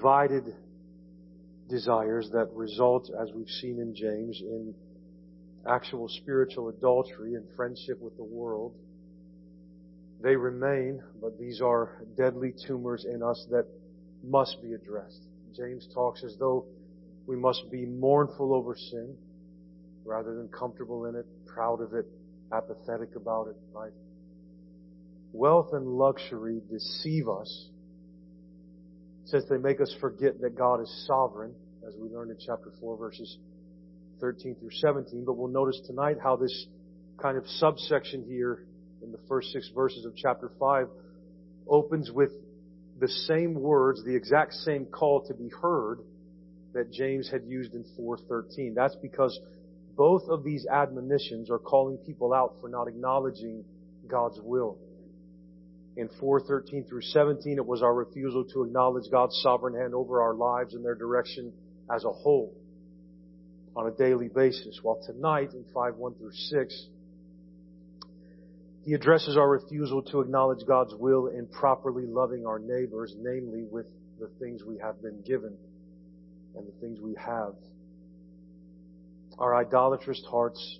divided desires that result, as we've seen in James, in actual spiritual adultery and friendship with the world. They remain, but these are deadly tumors in us that must be addressed. James talks as though we must be mournful over sin rather than comfortable in it, proud of it, apathetic about it, right? Wealth and luxury deceive us since they make us forget that God is sovereign, as we learned in chapter 4 verses 13 through 17. But we'll notice tonight how this kind of subsection here in the first six verses of chapter 5 opens with the same words, the exact same call to be heard that James had used in 4.13. That's because both of these admonitions are calling people out for not acknowledging God's will. In 4.13 through 17, it was our refusal to acknowledge God's sovereign hand over our lives and their direction as a whole on a daily basis. While tonight in 5.1 through 6, he addresses our refusal to acknowledge God's will in properly loving our neighbors, namely with the things we have been given and the things we have. Our idolatrous hearts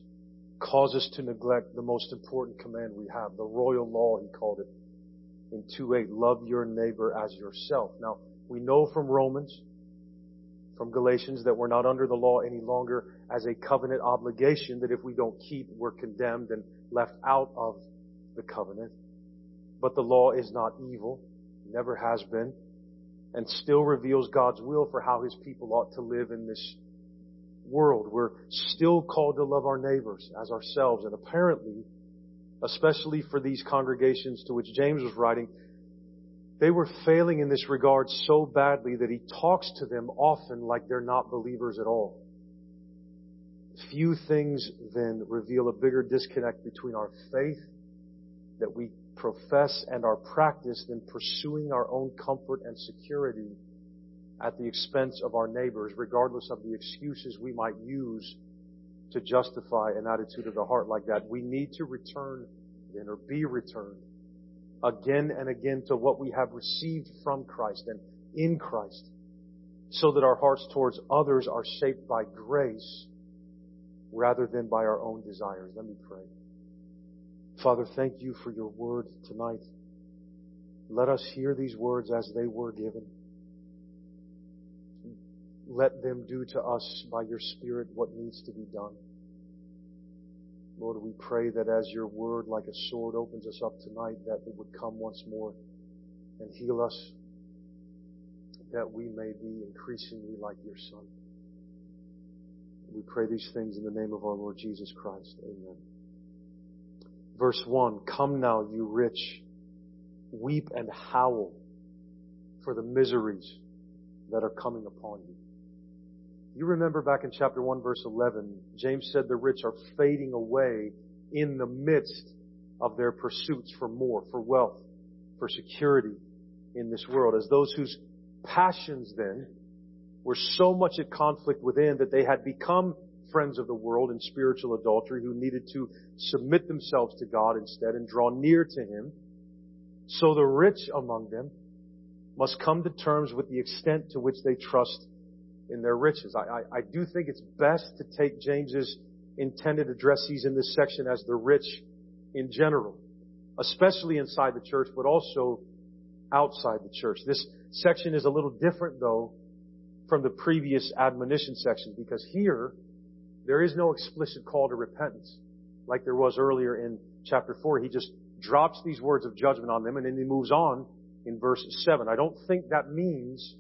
cause us to neglect the most important command we have, the royal law, he called it in 2.8, love your neighbor as yourself. Now, we know from Romans, from Galatians, that we're not under the law any longer as a covenant obligation, that if we don't keep, we're condemned and left out of the covenant. But the law is not evil, never has been, and still reveals God's will for how His people ought to live in this world. We're still called to love our neighbors as ourselves, and apparently, especially for these congregations to which James was writing, they were failing in this regard so badly that he talks to them often like they're not believers at all. Few things then reveal a bigger disconnect between our faith that we profess and our practice than pursuing our own comfort and security at the expense of our neighbors, regardless of the excuses we might use to justify an attitude of the heart like that. We need to return then or be returned again and again to what we have received from Christ and in Christ so that our hearts towards others are shaped by grace rather than by our own desires. Let me pray. Father, thank you for your word tonight. Let us hear these words as they were given. Let them do to us by your Spirit what needs to be done. Lord, we pray that as your word, like a sword, opens us up tonight, that it would come once more and heal us, that we may be increasingly like your Son. We pray these things in the name of our Lord Jesus Christ. Amen. Verse 1 Come now, you rich, weep and howl for the miseries that are coming upon you. You remember back in chapter 1 verse 11, James said the rich are fading away in the midst of their pursuits for more, for wealth, for security in this world, as those whose passions then were so much at conflict within that they had become friends of the world in spiritual adultery who needed to submit themselves to God instead and draw near to Him. So the rich among them must come to terms with the extent to which they trust in their riches. I, I, I do think it's best to take James's intended addressees in this section as the rich in general, especially inside the church, but also outside the church. This section is a little different though from the previous admonition section because here there is no explicit call to repentance like there was earlier in chapter 4. He just drops these words of judgment on them and then he moves on in verse 7. I don't think that means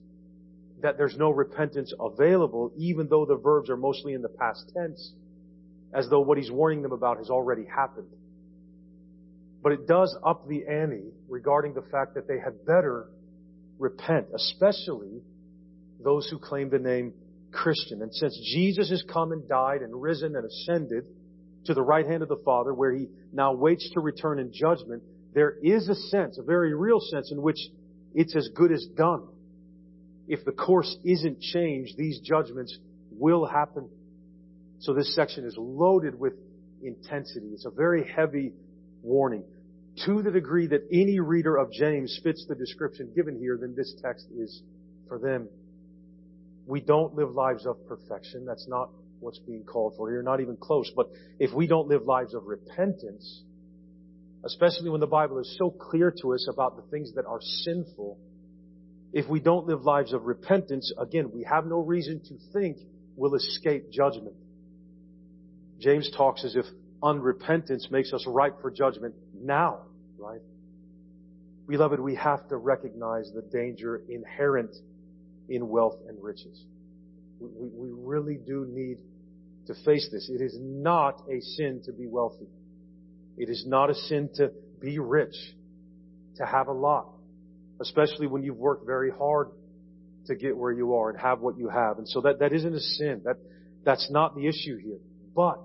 that there's no repentance available, even though the verbs are mostly in the past tense, as though what he's warning them about has already happened. But it does up the ante regarding the fact that they had better repent, especially those who claim the name Christian. And since Jesus has come and died and risen and ascended to the right hand of the Father, where he now waits to return in judgment, there is a sense, a very real sense, in which it's as good as done if the course isn't changed, these judgments will happen. So this section is loaded with intensity. It's a very heavy warning. To the degree that any reader of James fits the description given here, then this text is for them. We don't live lives of perfection. That's not what's being called for here, not even close. But if we don't live lives of repentance, especially when the Bible is so clear to us about the things that are sinful, if we don't live lives of repentance, again, we have no reason to think we'll escape judgment. James talks as if unrepentance makes us ripe for judgment now, right? Beloved, we have to recognize the danger inherent in wealth and riches. We, we, really do need to face this. It is not a sin to be wealthy. It is not a sin to be rich, to have a lot, especially when you've worked very hard to get where you are and have what you have. And so that, that isn't a sin. That, that's not the issue here. But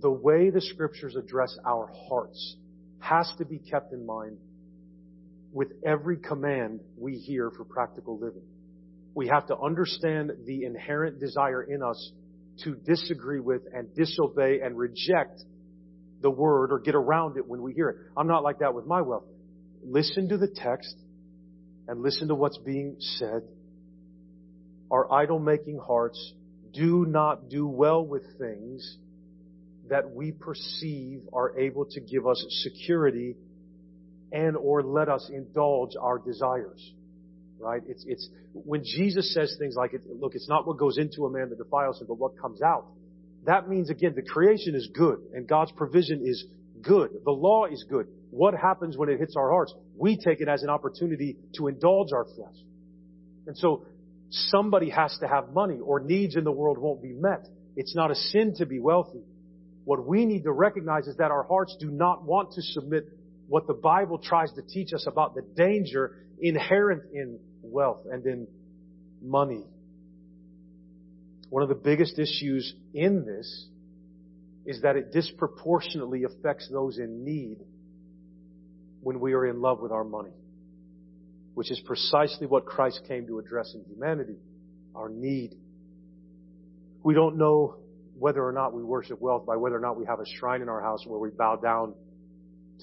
the way the scriptures address our hearts has to be kept in mind with every command we hear for practical living. We have to understand the inherent desire in us to disagree with and disobey and reject the word or get around it when we hear it. I'm not like that with my wealth. Listen to the text and listen to what's being said. Our idol making hearts do not do well with things that we perceive are able to give us security and or let us indulge our desires. Right? It's, it's, when Jesus says things like, look, it's not what goes into a man that defiles him, but what comes out. That means again, the creation is good and God's provision is good. The law is good. What happens when it hits our hearts? We take it as an opportunity to indulge our flesh. And so somebody has to have money or needs in the world won't be met. It's not a sin to be wealthy. What we need to recognize is that our hearts do not want to submit what the Bible tries to teach us about the danger inherent in wealth and in money. One of the biggest issues in this is that it disproportionately affects those in need when we are in love with our money, which is precisely what Christ came to address in humanity, our need. We don't know whether or not we worship wealth by whether or not we have a shrine in our house where we bow down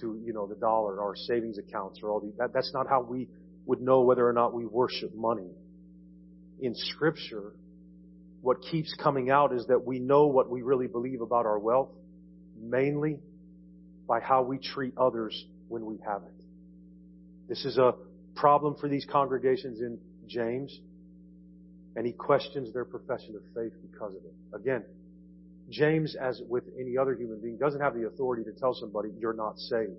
to, you know, the dollar, our savings accounts, or all these. That, that's not how we would know whether or not we worship money. In Scripture, what keeps coming out is that we know what we really believe about our wealth, mainly by how we treat others when we have it. This is a problem for these congregations in James, and he questions their profession of faith because of it. Again, James, as with any other human being, doesn't have the authority to tell somebody you're not saved.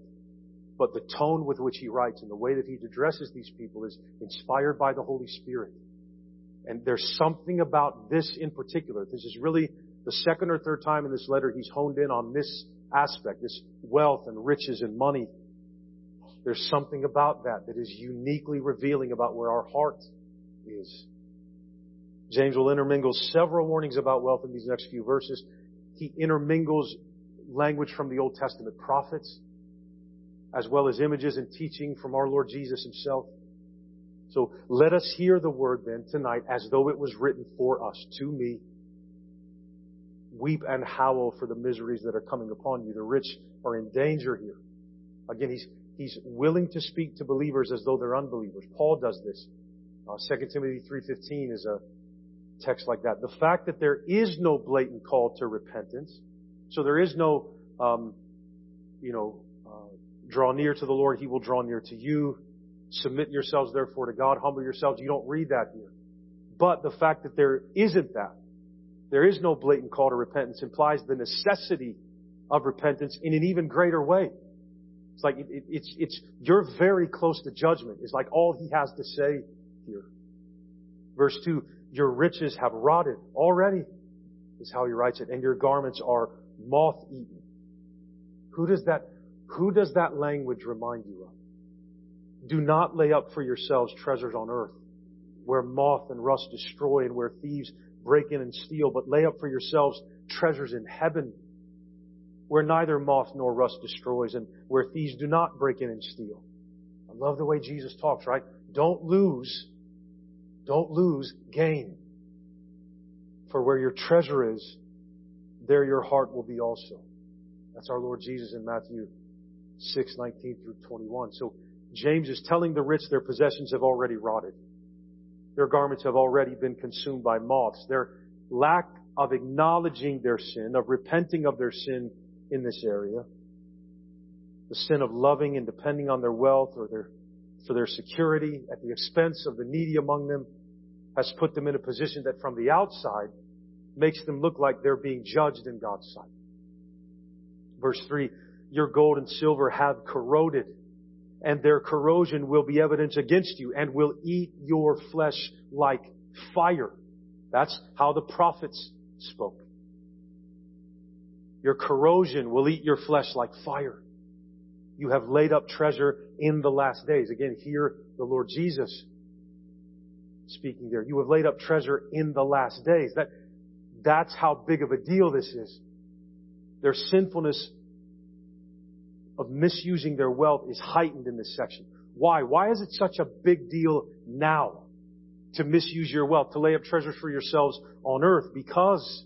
But the tone with which he writes and the way that he addresses these people is inspired by the Holy Spirit. And there's something about this in particular. This is really the second or third time in this letter he's honed in on this aspect, this wealth and riches and money. There's something about that that is uniquely revealing about where our heart is. James will intermingle several warnings about wealth in these next few verses. He intermingles language from the Old Testament prophets, as well as images and teaching from our Lord Jesus himself. So let us hear the word then tonight as though it was written for us, to me. Weep and howl for the miseries that are coming upon you. The rich are in danger here. Again, he's, he's willing to speak to believers as though they're unbelievers. Paul does this. Uh, 2 Timothy 3.15 is a text like that. The fact that there is no blatant call to repentance, so there is no, um, you know, uh, draw near to the Lord, He will draw near to you. Submit yourselves therefore to God, humble yourselves. You don't read that here. But the fact that there isn't that, there is no blatant call to repentance implies the necessity of repentance in an even greater way. It's like, it, it, it's, it's, you're very close to judgment. It's like all he has to say here. Verse 2, your riches have rotted already, is how he writes it, and your garments are moth eaten. Who does that, who does that language remind you of? Do not lay up for yourselves treasures on earth, where moth and rust destroy and where thieves break in and steal, but lay up for yourselves treasures in heaven, where neither moth nor rust destroys and where thieves do not break in and steal. I love the way Jesus talks, right? Don't lose don't lose, gain. For where your treasure is, there your heart will be also. That's our Lord Jesus in Matthew 6, 19 through 21. So James is telling the rich their possessions have already rotted. Their garments have already been consumed by moths. Their lack of acknowledging their sin, of repenting of their sin in this area, the sin of loving and depending on their wealth or their, for their security at the expense of the needy among them, has put them in a position that from the outside makes them look like they're being judged in God's sight. Verse 3, your gold and silver have corroded, and their corrosion will be evidence against you, and will eat your flesh like fire. That's how the prophets spoke. Your corrosion will eat your flesh like fire. You have laid up treasure in the last days. Again, here the Lord Jesus speaking there. You have laid up treasure in the last days. That, that's how big of a deal this is. Their sinfulness of misusing their wealth is heightened in this section. Why? Why is it such a big deal now to misuse your wealth, to lay up treasures for yourselves on earth? Because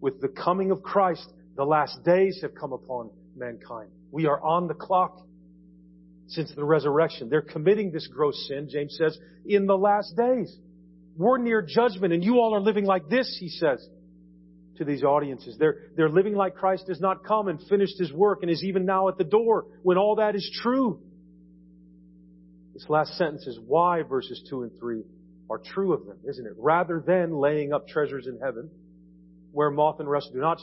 with the coming of Christ, the last days have come upon mankind. We are on the clock since the resurrection. They're committing this gross sin, James says, in the last days. We're near judgment and you all are living like this, he says to these audiences. They're, they're living like Christ has not come and finished his work and is even now at the door when all that is true. This last sentence is why verses 2 and 3 are true of them, isn't it? Rather than laying up treasures in heaven where moth and rust do not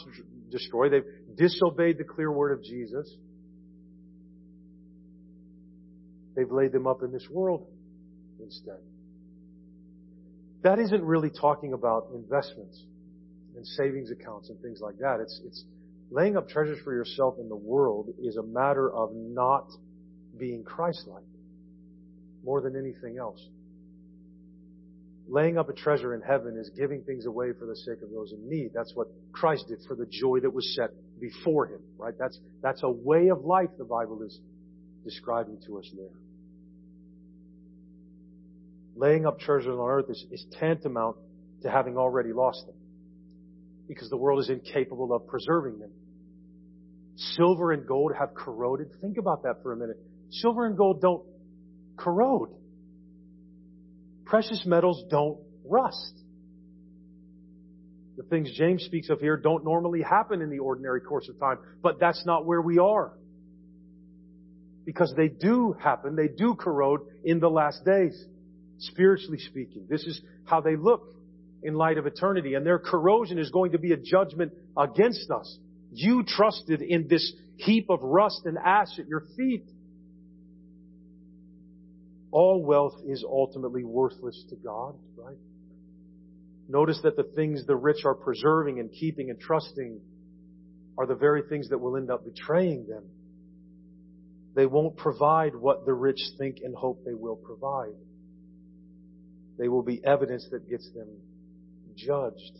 destroy, they've disobeyed the clear word of Jesus. They've laid them up in this world instead. That isn't really talking about investments and savings accounts and things like that. It's, it's laying up treasures for yourself in the world is a matter of not being Christ-like more than anything else. Laying up a treasure in heaven is giving things away for the sake of those in need. That's what Christ did for the joy that was set before him, right? That's, that's a way of life the Bible is describing to us there. Laying up treasures on earth is, is tantamount to having already lost them because the world is incapable of preserving them. Silver and gold have corroded. Think about that for a minute. Silver and gold don't corrode. Precious metals don't rust. The things James speaks of here don't normally happen in the ordinary course of time, but that's not where we are. Because they do happen, they do corrode in the last days, spiritually speaking. This is how they look in light of eternity, and their corrosion is going to be a judgment against us. You trusted in this heap of rust and ash at your feet. All wealth is ultimately worthless to God, right? Notice that the things the rich are preserving and keeping and trusting are the very things that will end up betraying them. They won't provide what the rich think and hope they will provide. They will be evidence that gets them judged.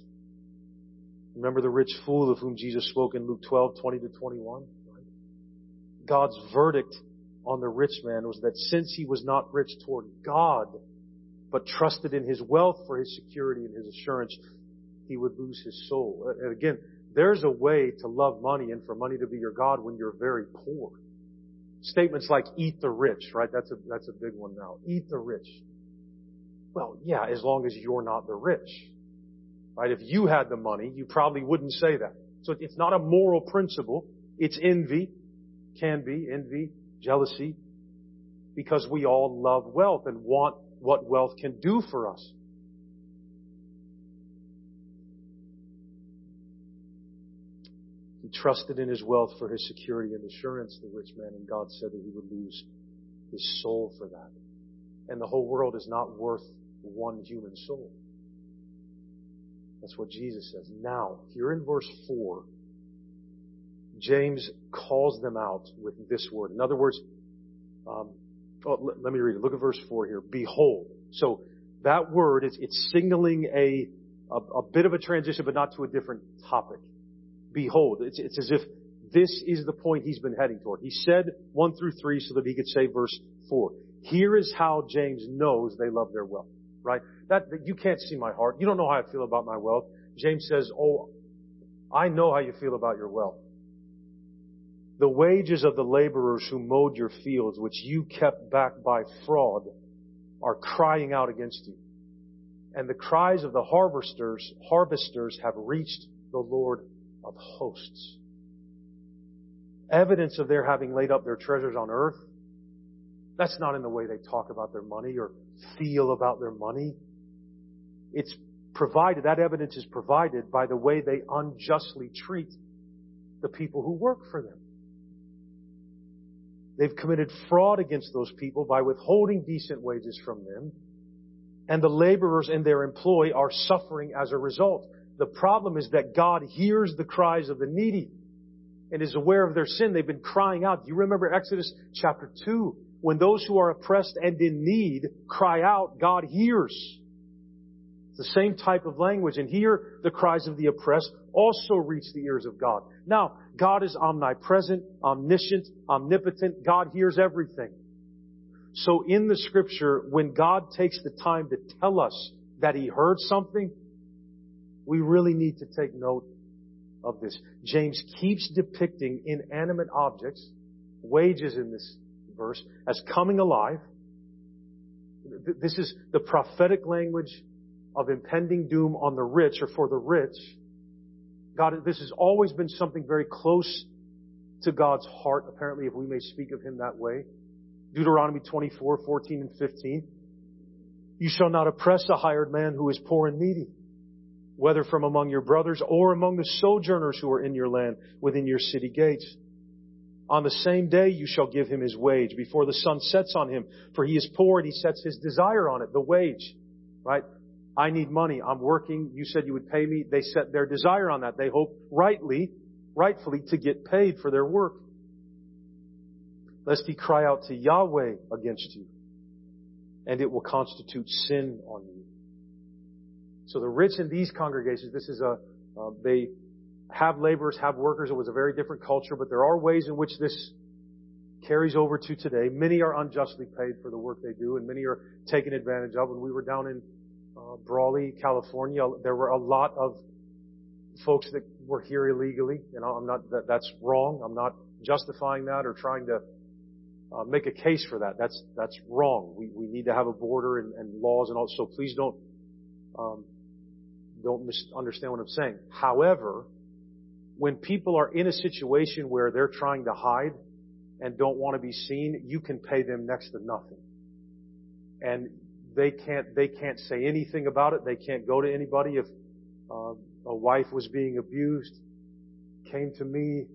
Remember the rich fool of whom Jesus spoke in Luke 12, 20 to 21? God's verdict on the rich man was that since he was not rich toward God, but trusted in his wealth for his security and his assurance, he would lose his soul. And again, there's a way to love money and for money to be your God when you're very poor. Statements like eat the rich, right? That's a, that's a big one now. Eat the rich. Well, yeah, as long as you're not the rich. Right? If you had the money, you probably wouldn't say that. So it's not a moral principle. It's envy. Can be envy, jealousy. Because we all love wealth and want what wealth can do for us. He trusted in his wealth for his security and assurance, the rich man, and God said that he would lose his soul for that. And the whole world is not worth one human soul. That's what Jesus says. Now, here in verse 4, James calls them out with this word. In other words, um, oh, let, me read it. Look at verse 4 here. Behold. So that word, is it's signaling a, a, a, bit of a transition, but not to a different topic. Behold. It's, it's as if this is the point he's been heading toward. He said 1 through 3 so that he could say verse 4. Here is how James knows they love their wealth right? That, that you can't see my heart. You don't know how I feel about my wealth. James says, Oh, I know how you feel about your wealth. The wages of the laborers who mowed your fields, which you kept back by fraud, are crying out against you. And the cries of the harvesters, harvesters have reached the Lord of hosts. Evidence of their having laid up their treasures on earth. That's not in the way they talk about their money or feel about their money. It's provided, that evidence is provided by the way they unjustly treat the people who work for them. They've committed fraud against those people by withholding decent wages from them, and the laborers in their employ are suffering as a result. The problem is that God hears the cries of the needy and is aware of their sin. They've been crying out. Do you remember Exodus chapter 2? When those who are oppressed and in need cry out, God hears. It's the same type of language. And here, the cries of the oppressed also reach the ears of God. Now, God is omnipresent, omniscient, omnipotent. God hears everything. So in the scripture, when God takes the time to tell us that He heard something, we really need to take note of this. James keeps depicting inanimate objects, wages in this verse, as coming alive. This is the prophetic language of impending doom on the rich or for the rich. God, this has always been something very close to God's heart, apparently, if we may speak of Him that way. Deuteronomy 24, 14 and 15. You shall not oppress a hired man who is poor and needy, whether from among your brothers or among the sojourners who are in your land within your city gates. On the same day you shall give him his wage before the sun sets on him, for he is poor and he sets his desire on it, the wage, right? I need money. I'm working. You said you would pay me. They set their desire on that. They hope rightly, rightfully to get paid for their work. Lest he cry out to Yahweh against you, and it will constitute sin on you. So the rich in these congregations, this is a, uh, they have laborers, have workers. It was a very different culture, but there are ways in which this carries over to today. Many are unjustly paid for the work they do, and many are taken advantage of. When we were down in uh, Brawley, California, there were a lot of folks that were here illegally. You know, I'm not that, that's wrong. I'm not justifying that or trying to uh, make a case for that. That's that's wrong. We we need to have a border and, and laws and all. So please don't um, don't misunderstand what I'm saying. However, when people are in a situation where they're trying to hide and don't want to be seen, you can pay them next to nothing. And they can't they can't say anything about it. They can't go to anybody if uh, a wife was being abused, came to me.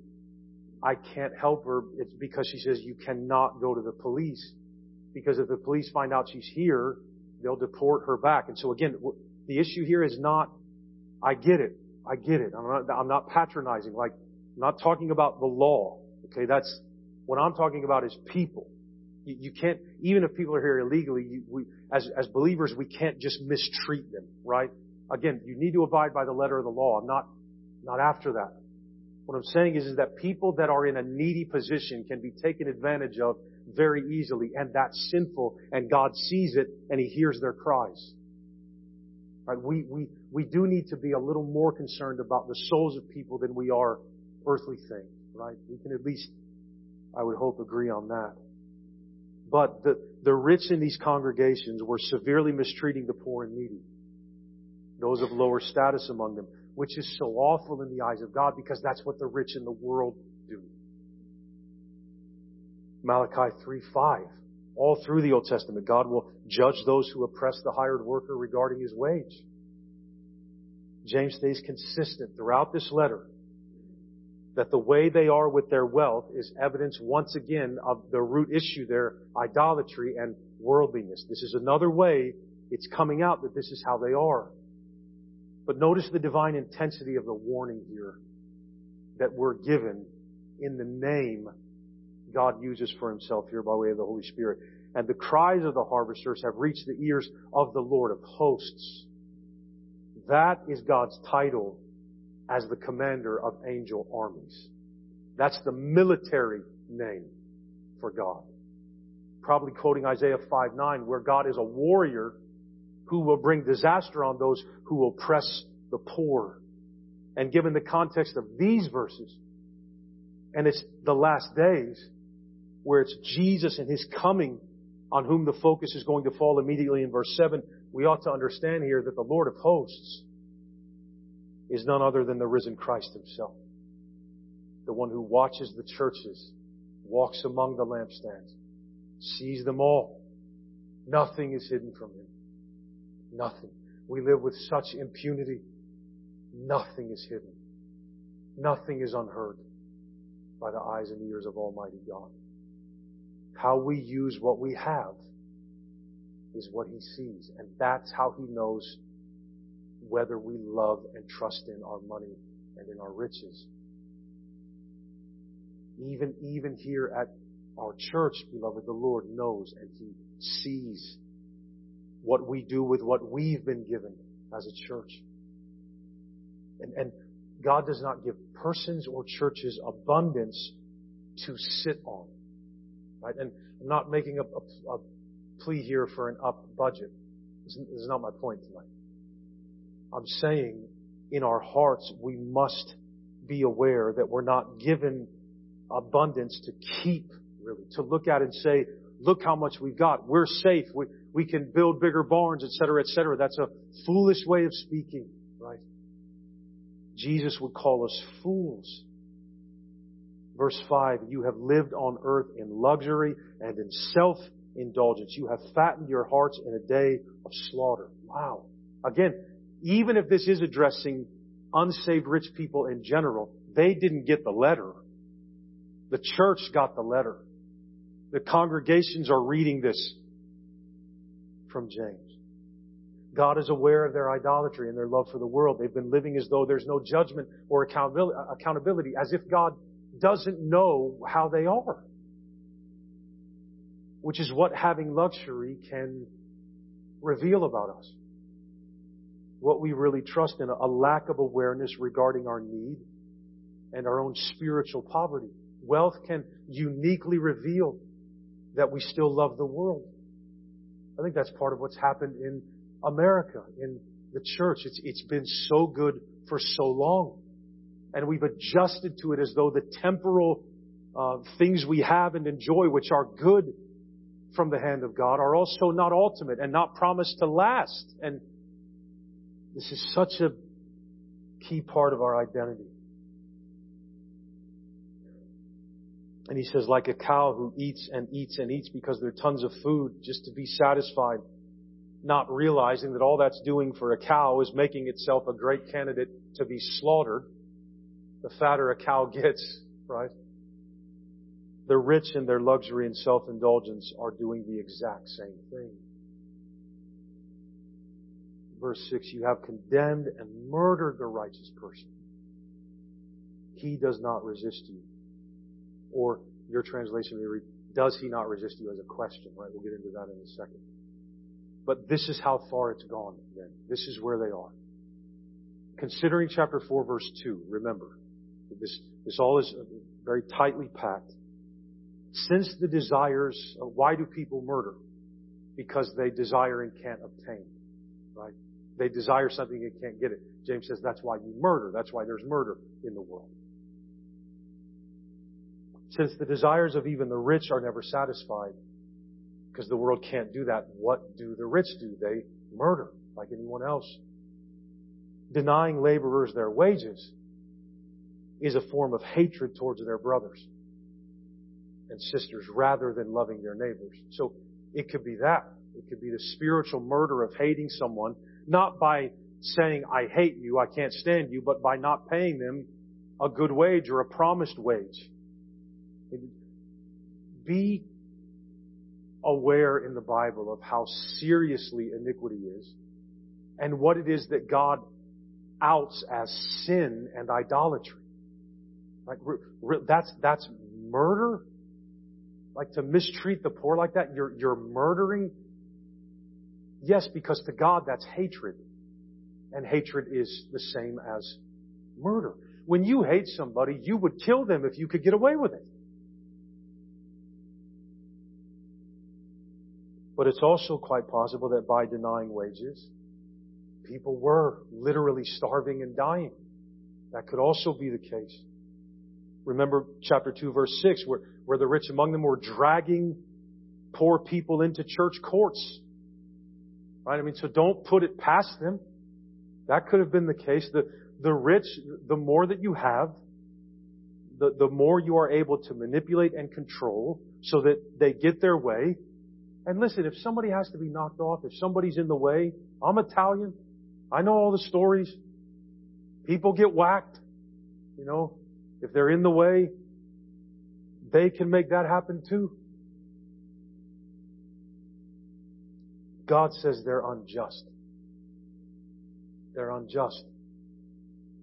I can't help her. It's because she says you cannot go to the police because if the police find out she's here, they'll deport her back. And so again, the issue here is not. I get it. I get it. I'm not, I'm not patronizing. Like, I'm not talking about the law. Okay, that's what I'm talking about is people. You, can't, even if people are here illegally, you, we, as, as believers, we can't just mistreat them, right? Again, you need to abide by the letter of the law. I'm not, not after that. What I'm saying is, is that people that are in a needy position can be taken advantage of very easily, and that's sinful, and God sees it, and He hears their cries. Right? We, we, we do need to be a little more concerned about the souls of people than we are earthly things, right? We can at least, I would hope, agree on that. But the, the rich in these congregations were severely mistreating the poor and needy, those of lower status among them, which is so awful in the eyes of God because that's what the rich in the world do. Malachi 3 5. All through the Old Testament, God will judge those who oppress the hired worker regarding his wage. James stays consistent throughout this letter that the way they are with their wealth is evidence once again of the root issue their idolatry and worldliness. This is another way it's coming out that this is how they are. But notice the divine intensity of the warning here that we're given in the name God uses for himself here by way of the Holy Spirit. And the cries of the harvesters have reached the ears of the Lord of hosts. That is God's title as the commander of angel armies. That's the military name for God. Probably quoting Isaiah 5 9, where God is a warrior who will bring disaster on those who oppress the poor. And given the context of these verses, and it's the last days, where it's Jesus and His coming on whom the focus is going to fall immediately in verse 7, we ought to understand here that the Lord of hosts is none other than the risen Christ himself. The one who watches the churches, walks among the lampstands, sees them all. Nothing is hidden from him. Nothing. We live with such impunity. Nothing is hidden. Nothing is unheard by the eyes and ears of Almighty God. How we use what we have is what He sees. And that's how He knows whether we love and trust in our money and in our riches. Even, even here at our church, beloved, the Lord knows and He sees what we do with what we've been given as a church. And, and God does not give persons or churches abundance to sit on. Right? And I'm not making a, a, a plea here for an up budget. This is not my point tonight. I'm saying in our hearts we must be aware that we're not given abundance to keep, really, to look at and say, look how much we've got. We're safe. We, we can build bigger barns, etc., etc. That's a foolish way of speaking, right? Jesus would call us fools. Verse 5, you have lived on earth in luxury and in self-indulgence. You have fattened your hearts in a day of slaughter. Wow. Again, even if this is addressing unsaved rich people in general, they didn't get the letter. The church got the letter. The congregations are reading this from James. God is aware of their idolatry and their love for the world. They've been living as though there's no judgment or accountability, as if God doesn't know how they are. Which is what having luxury can reveal about us. What we really trust in, a lack of awareness regarding our need and our own spiritual poverty. Wealth can uniquely reveal that we still love the world. I think that's part of what's happened in America, in the church. It's, it's been so good for so long. And we've adjusted to it as though the temporal uh, things we have and enjoy, which are good from the hand of God, are also not ultimate and not promised to last. And this is such a key part of our identity. And he says, like a cow who eats and eats and eats because there are tons of food just to be satisfied, not realizing that all that's doing for a cow is making itself a great candidate to be slaughtered. The fatter a cow gets, right? The rich in their luxury and self-indulgence are doing the exact same thing. Verse 6, you have condemned and murdered the righteous person. He does not resist you or your translation may read, does he not resist you as a question, right? We'll get into that in a second. But this is how far it's gone then. This is where they are. Considering chapter 4 verse 2, remember, this, this all is very tightly packed. Since the desires, uh, why do people murder? Because they desire and can't obtain, right? They desire something and can't get it. James says that's why you murder. That's why there's murder in the world. Since the desires of even the rich are never satisfied, because the world can't do that, what do the rich do? They murder like anyone else. Denying laborers their wages is a form of hatred towards their brothers and sisters rather than loving their neighbors. So it could be that. It could be the spiritual murder of hating someone, not by saying, I hate you, I can't stand you, but by not paying them a good wage or a promised wage. Be aware in the Bible of how seriously iniquity is and what it is that God outs as sin and idolatry. Like that's that's murder. Like to mistreat the poor like that, you're you're murdering. Yes, because to God that's hatred. And hatred is the same as murder. When you hate somebody, you would kill them if you could get away with it. But it's also quite possible that by denying wages, people were literally starving and dying. That could also be the case. Remember chapter 2 verse 6 where, where the rich among them were dragging poor people into church courts. Right? I mean, so don't put it past them. That could have been the case. The, the rich, the more that you have, the, the more you are able to manipulate and control so that they get their way. And listen, if somebody has to be knocked off, if somebody's in the way, I'm Italian. I know all the stories. People get whacked. You know, if they're in the way, they can make that happen too. God says they're unjust. They're unjust.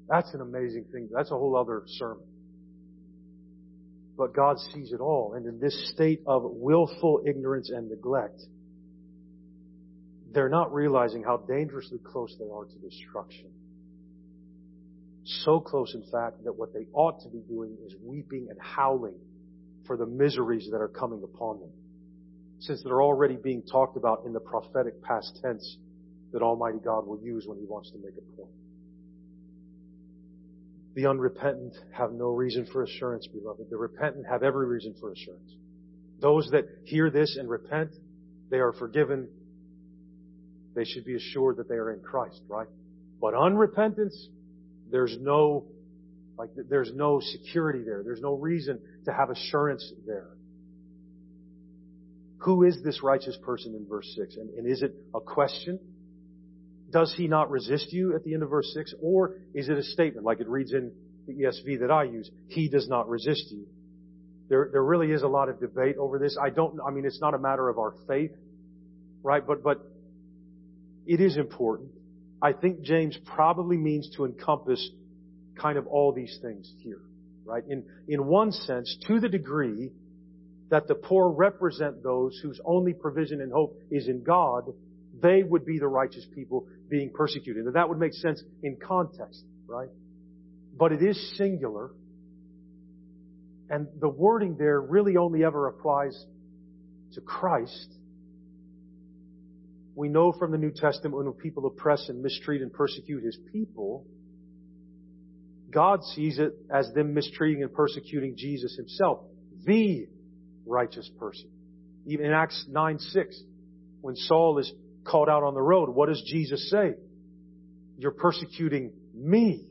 That's an amazing thing. That's a whole other sermon. But God sees it all. And in this state of willful ignorance and neglect, they're not realizing how dangerously close they are to destruction. So close, in fact, that what they ought to be doing is weeping and howling for the miseries that are coming upon them. Since they're already being talked about in the prophetic past tense that Almighty God will use when He wants to make a point. The unrepentant have no reason for assurance, beloved. The repentant have every reason for assurance. Those that hear this and repent, they are forgiven. They should be assured that they are in Christ, right? But unrepentance, there's no, like, there's no security there. There's no reason to have assurance there. Who is this righteous person in verse 6? And, and is it a question? Does he not resist you at the end of verse 6? Or is it a statement like it reads in the ESV that I use? He does not resist you. There, there really is a lot of debate over this. I don't, I mean, it's not a matter of our faith, right? But, but it is important. I think James probably means to encompass kind of all these things here, right? In, in one sense, to the degree that the poor represent those whose only provision and hope is in God, they would be the righteous people being persecuted. And that would make sense in context, right? But it is singular. And the wording there really only ever applies to Christ. We know from the New Testament when people oppress and mistreat and persecute His people, God sees it as them mistreating and persecuting Jesus Himself, the righteous person. Even in Acts 9 6, when Saul is called out on the road, what does Jesus say? You're persecuting me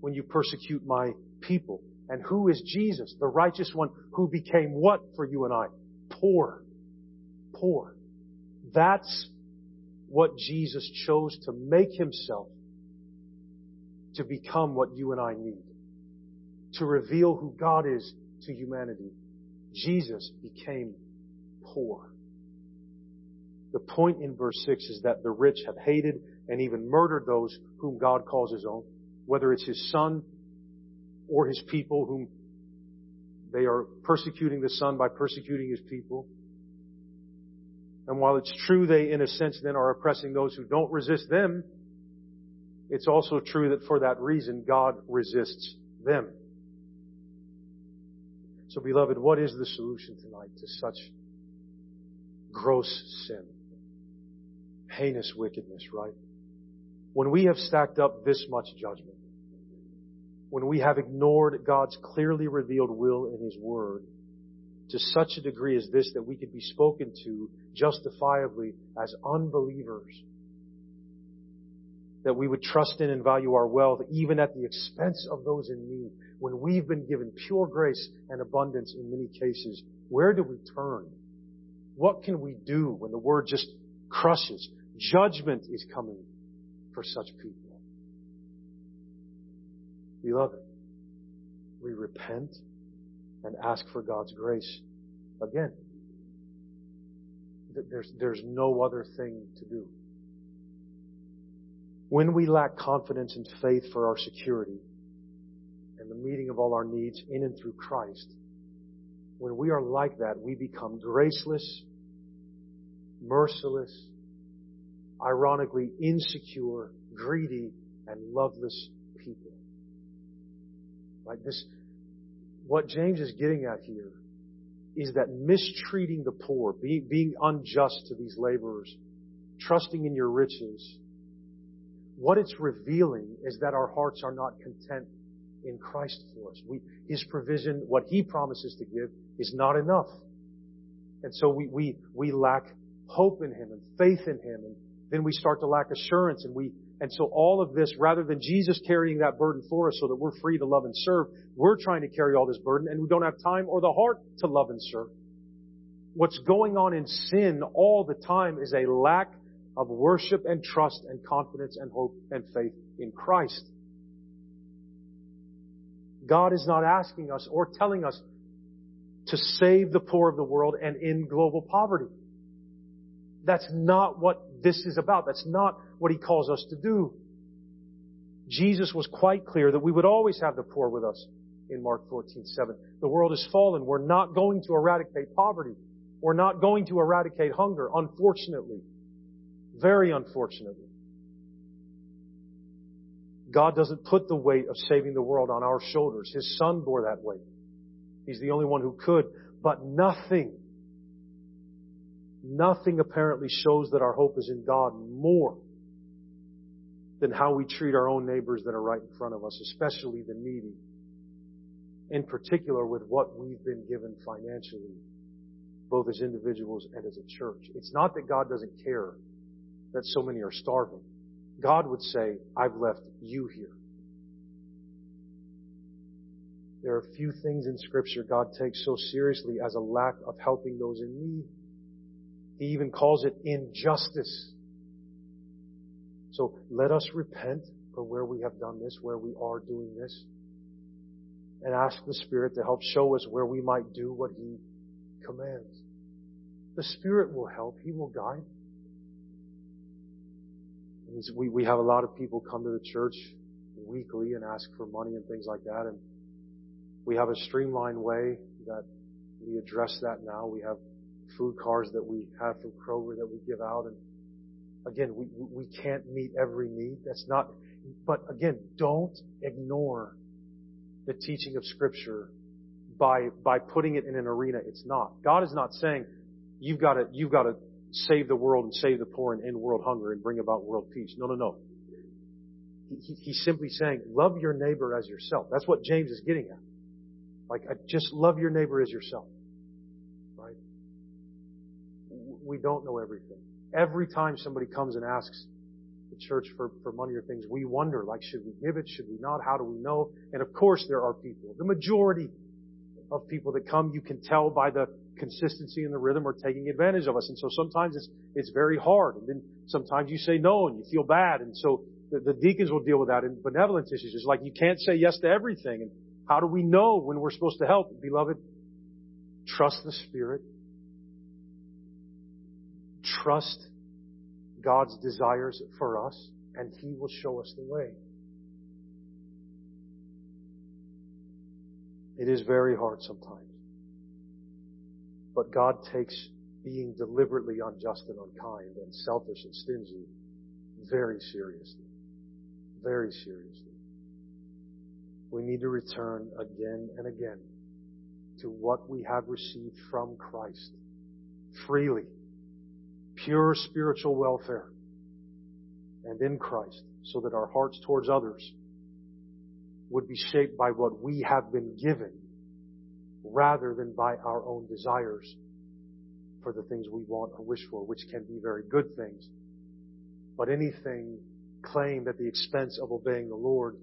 when you persecute my people. And who is Jesus? The righteous one who became what for you and I? Poor. Poor. That's what Jesus chose to make himself to become what you and I need. To reveal who God is to humanity. Jesus became poor. The point in verse 6 is that the rich have hated and even murdered those whom God calls his own, whether it's his son or his people whom they are persecuting the son by persecuting his people. And while it's true they, in a sense, then are oppressing those who don't resist them, it's also true that for that reason, God resists them. So, beloved, what is the solution tonight to such gross sin? heinous wickedness, right? When we have stacked up this much judgment, when we have ignored God's clearly revealed will in His Word to such a degree as this that we could be spoken to justifiably as unbelievers, that we would trust in and value our wealth even at the expense of those in need, when we've been given pure grace and abundance in many cases, where do we turn? What can we do when the Word just crushes? Judgment is coming for such people. Beloved, we repent and ask for God's grace again. There's, there's no other thing to do. When we lack confidence and faith for our security and the meeting of all our needs in and through Christ, when we are like that, we become graceless, merciless, ironically insecure, greedy, and loveless people. Like this, what James is getting at here is that mistreating the poor, being, being unjust to these laborers, trusting in your riches, what it's revealing is that our hearts are not content in Christ for us. We, His provision, what He promises to give, is not enough. And so we, we, we lack hope in Him and faith in Him. And then we start to lack assurance and we, and so all of this, rather than Jesus carrying that burden for us so that we're free to love and serve, we're trying to carry all this burden and we don't have time or the heart to love and serve. What's going on in sin all the time is a lack of worship and trust and confidence and hope and faith in Christ. God is not asking us or telling us to save the poor of the world and end global poverty. That's not what this is about. That's not what He calls us to do. Jesus was quite clear that we would always have the poor with us in Mark 14, 7. The world is fallen. We're not going to eradicate poverty. We're not going to eradicate hunger, unfortunately. Very unfortunately. God doesn't put the weight of saving the world on our shoulders. His Son bore that weight. He's the only one who could. But nothing, nothing apparently shows that our hope is in God more than how we treat our own neighbors that are right in front of us, especially the needy. In particular with what we've been given financially, both as individuals and as a church. It's not that God doesn't care that so many are starving. God would say, I've left you here. There are few things in scripture God takes so seriously as a lack of helping those in need. He even calls it injustice. So let us repent for where we have done this, where we are doing this, and ask the Spirit to help show us where we might do what He commands. The Spirit will help. He will guide. We, we have a lot of people come to the church weekly and ask for money and things like that. And we have a streamlined way that we address that now. We have food cards that we have from Kroger that we give out. And again, we, we can't meet every need. That's not, but again, don't ignore the teaching of scripture by, by putting it in an arena it's not. God is not saying you've got to, you've got to save the world and save the poor and end world hunger and bring about world peace. No, no, no. He, he's simply saying, love your neighbor as yourself. That's what James is getting at. Like, just love your neighbor as yourself. Right? We don't know everything. Every time somebody comes and asks the church for, for money or things, we wonder, like, should we give it? Should we not? How do we know? And of course there are people, the majority of people that come, you can tell by the consistency and the rhythm are taking advantage of us. And so sometimes it's, it's very hard. And then sometimes you say no and you feel bad. And so the, the deacons will deal with that in benevolence issues. It's like you can't say yes to everything. And how do we know when we're supposed to help? Beloved, trust the Spirit. Trust God's desires for us and He will show us the way. It is very hard sometimes. But God takes being deliberately unjust and unkind and selfish and stingy very seriously. Very seriously. We need to return again and again to what we have received from Christ freely. Pure spiritual welfare and in Christ so that our hearts towards others would be shaped by what we have been given rather than by our own desires for the things we want or wish for, which can be very good things. But anything claimed at the expense of obeying the Lord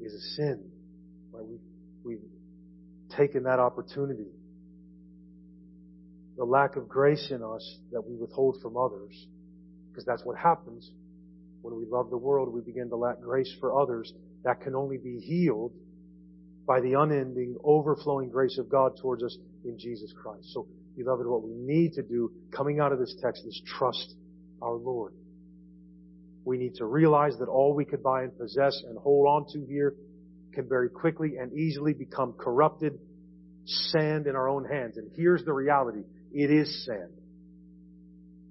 is a sin. Right? We've, we've taken that opportunity. The lack of grace in us that we withhold from others, because that's what happens when we love the world, we begin to lack grace for others. That can only be healed by the unending, overflowing grace of God towards us in Jesus Christ. So, beloved, what we need to do coming out of this text is trust our Lord. We need to realize that all we could buy and possess and hold on to here can very quickly and easily become corrupted sand in our own hands. And here's the reality. It is sand.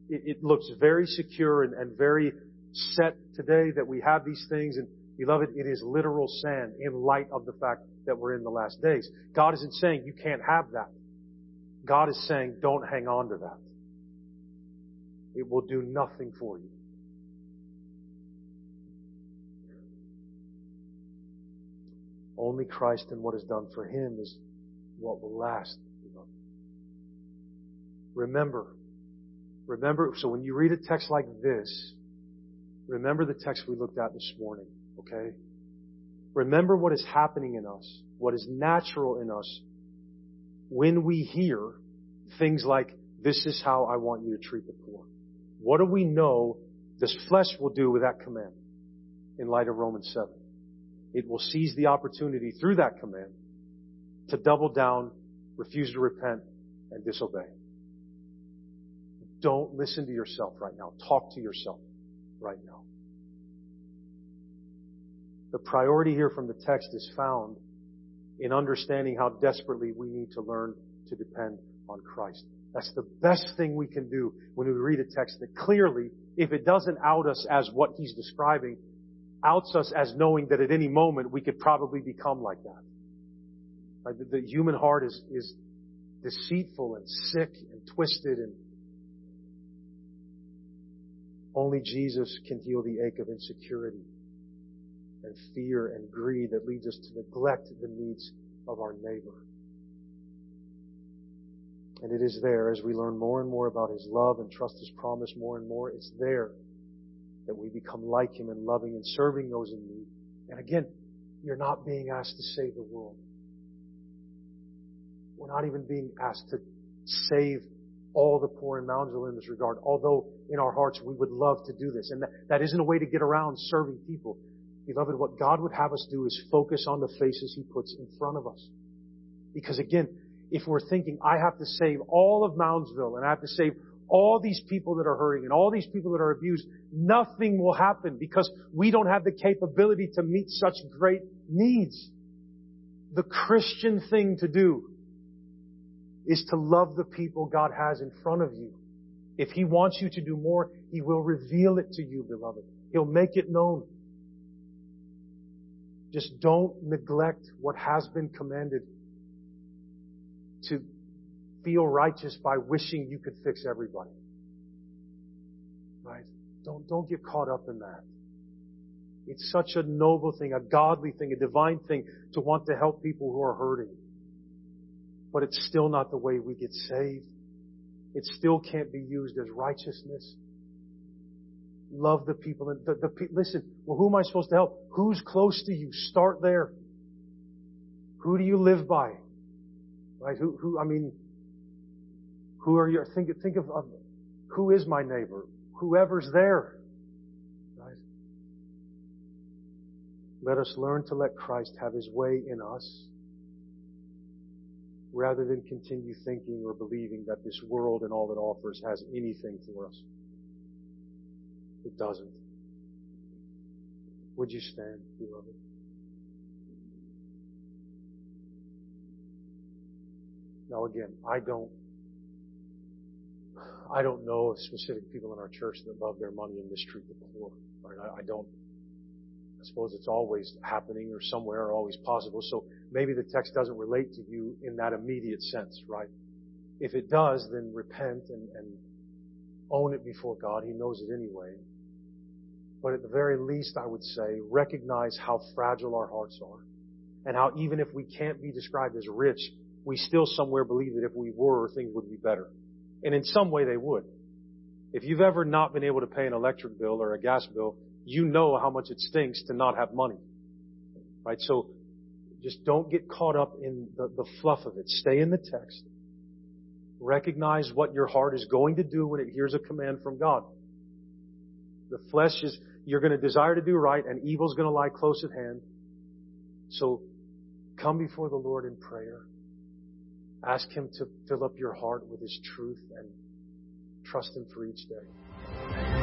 It, it looks very secure and, and very set today that we have these things and Beloved, it is literal sand in light of the fact that we're in the last days. God isn't saying you can't have that. God is saying don't hang on to that. It will do nothing for you. Only Christ and what is done for Him is what will last. Remember, Remember, so when you read a text like this, remember the text we looked at this morning, okay? Remember what is happening in us, what is natural in us when we hear things like, this is how I want you to treat the poor. What do we know this flesh will do with that command in light of Romans 7? It will seize the opportunity through that command to double down, refuse to repent, and disobey. Don't listen to yourself right now. Talk to yourself right now. The priority here from the text is found in understanding how desperately we need to learn to depend on Christ. That's the best thing we can do when we read a text that clearly, if it doesn't out us as what he's describing, outs us as knowing that at any moment we could probably become like that. The, the human heart is, is deceitful and sick and twisted and only Jesus can heal the ache of insecurity and fear and greed that leads us to neglect the needs of our neighbor. And it is there as we learn more and more about His love and trust His promise more and more, it's there that we become like Him in loving and serving those in need. And again, you're not being asked to save the world. We're not even being asked to save all the poor in Moundsville in this regard, although in our hearts we would love to do this. And that, that isn't a way to get around serving people. Beloved, what God would have us do is focus on the faces He puts in front of us. Because again, if we're thinking, I have to save all of Moundsville and I have to save all these people that are hurting and all these people that are abused, nothing will happen because we don't have the capability to meet such great needs. The Christian thing to do is to love the people God has in front of you. If He wants you to do more, He will reveal it to you, beloved. He'll make it known. Just don't neglect what has been commanded to feel righteous by wishing you could fix everybody. Right? Don't, don't get caught up in that. It's such a noble thing, a godly thing, a divine thing to want to help people who are hurting but it's still not the way we get saved. It still can't be used as righteousness. Love the people. And the, the, listen, well, who am I supposed to help? Who's close to you? Start there. Who do you live by? Right? Who, who, I mean, who are you? Think, think of, of who is my neighbor? Whoever's there. Right? Let us learn to let Christ have his way in us rather than continue thinking or believing that this world and all it offers has anything for us. It doesn't. Would you stand, beloved? Now again, I don't, I don't know specific people in our church that love their money and mistreat the poor. Right? I, I don't, I suppose it's always happening or somewhere or always possible. So maybe the text doesn't relate to you in that immediate sense, right? If it does, then repent and, and own it before God. He knows it anyway. But at the very least, I would say, recognize how fragile our hearts are. And how even if we can't be described as rich, we still somewhere believe that if we were, things would be better. And in some way they would. If you've ever not been able to pay an electric bill or a gas bill, you know how much it stinks to not have money. Right? So just don't get caught up in the, the fluff of it. Stay in the text. Recognize what your heart is going to do when it hears a command from God. The flesh is, you're going to desire to do right and evil's going to lie close at hand. So come before the Lord in prayer. Ask Him to fill up your heart with His truth and trust Him for each day.